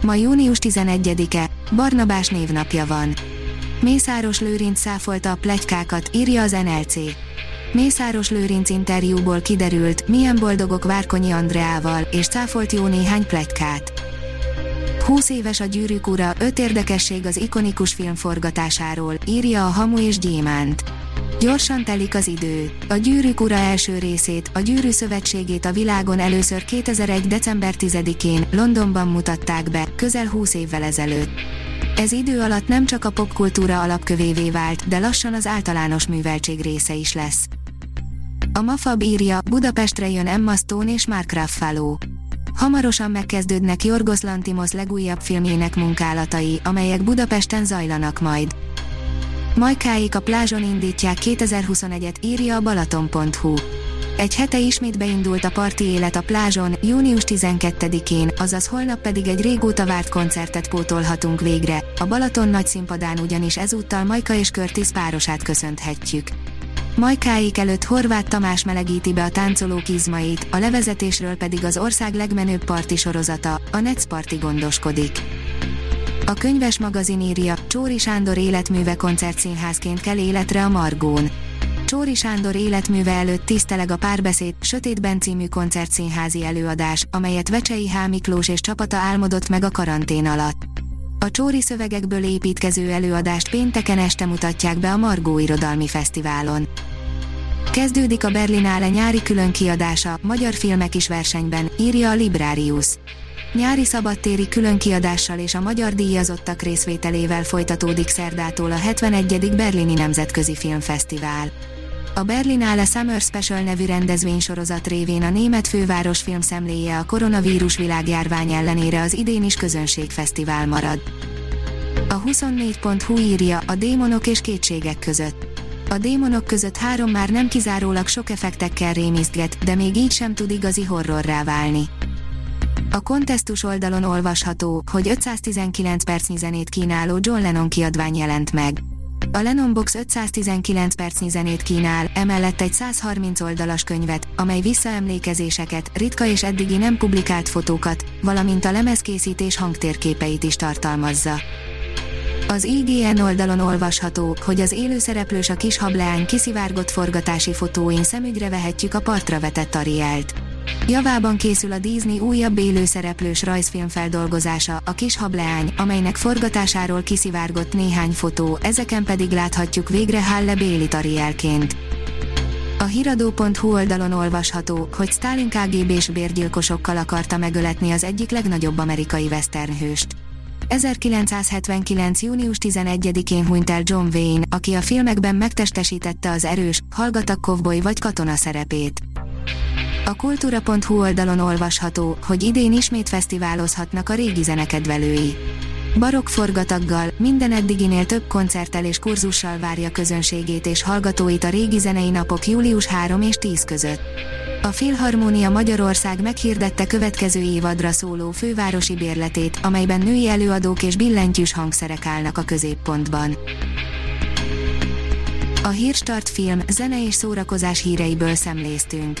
Ma június 11-e, Barnabás névnapja van. Mészáros Lőrinc száfolta a plegykákat, írja az NLC. Mészáros Lőrinc interjúból kiderült, milyen boldogok Várkonyi Andreával, és cáfolt jó néhány plegykát. 20 éves a gyűrűk ura, 5 érdekesség az ikonikus film forgatásáról, írja a Hamu és Gyémánt. Gyorsan telik az idő. A Gyűrűk ura első részét, a Gyűrű Szövetségét a világon először 2001. december 10-én, Londonban mutatták be, közel 20 évvel ezelőtt. Ez idő alatt nem csak a popkultúra alapkövévé vált, de lassan az általános műveltség része is lesz. A Mafab írja, Budapestre jön Emma Stone és Mark Ruffalo. Hamarosan megkezdődnek Jorgos Lantimos legújabb filmjének munkálatai, amelyek Budapesten zajlanak majd. Majkáik a plázson indítják 2021-et, írja a balaton.hu. Egy hete ismét beindult a parti élet a plázson, június 12-én, azaz holnap pedig egy régóta várt koncertet pótolhatunk végre. A Balaton nagy színpadán ugyanis ezúttal Majka és Körtis párosát köszönhetjük. Majkáik előtt Horváth Tamás melegíti be a táncolók izmait, a levezetésről pedig az ország legmenőbb parti sorozata, a Party gondoskodik. A könyves magazin írja, Csóri Sándor életműve koncertszínházként kell életre a Margón. Csóri Sándor életműve előtt tiszteleg a párbeszéd, Sötétben című koncertszínházi előadás, amelyet Vecsei H. Miklós és csapata álmodott meg a karantén alatt. A Csóri szövegekből építkező előadást pénteken este mutatják be a Margó Irodalmi Fesztiválon. Kezdődik a Berlinale nyári különkiadása, magyar filmek is versenyben, írja a Librarius. Nyári szabadtéri különkiadással és a magyar díjazottak részvételével folytatódik szerdától a 71. Berlini Nemzetközi Filmfesztivál. A Berlinale Summer Special nevű rendezvénysorozat révén a német főváros filmszemléje a koronavírus világjárvány ellenére az idén is közönségfesztivál marad. A 24.hu írja a démonok és kétségek között. A démonok között három már nem kizárólag sok effektekkel rémisztget, de még így sem tud igazi horrorrá válni. A kontesztus oldalon olvasható, hogy 519 percnyi zenét kínáló John Lennon kiadvány jelent meg. A Lennon Box 519 percnyi zenét kínál, emellett egy 130 oldalas könyvet, amely visszaemlékezéseket, ritka és eddigi nem publikált fotókat, valamint a lemezkészítés hangtérképeit is tartalmazza. Az IGN oldalon olvasható, hogy az élőszereplős a kis hableány kiszivárgott forgatási fotóin szemügyre vehetjük a partra vetett Arielt. Javában készül a Disney újabb élőszereplős rajzfilm feldolgozása, a kis hableány, amelynek forgatásáról kiszivárgott néhány fotó, ezeken pedig láthatjuk végre Halle Bailey Arielként. A hiradó.hu oldalon olvasható, hogy Stalin KGB-s bérgyilkosokkal akarta megöletni az egyik legnagyobb amerikai westernhőst. 1979. június 11-én hunyt el John Wayne, aki a filmekben megtestesítette az erős, hallgatak kovboly vagy katona szerepét. A kultúra.hu oldalon olvasható, hogy idén ismét fesztiválozhatnak a régi zenekedvelői. Barok forgataggal, minden eddiginél több koncerttel és kurzussal várja közönségét és hallgatóit a régi zenei napok július 3 és 10 között. A Filharmónia Magyarország meghirdette következő évadra szóló fővárosi bérletét, amelyben női előadók és billentyűs hangszerek állnak a középpontban. A Hírstart film, zene és szórakozás híreiből szemléztünk.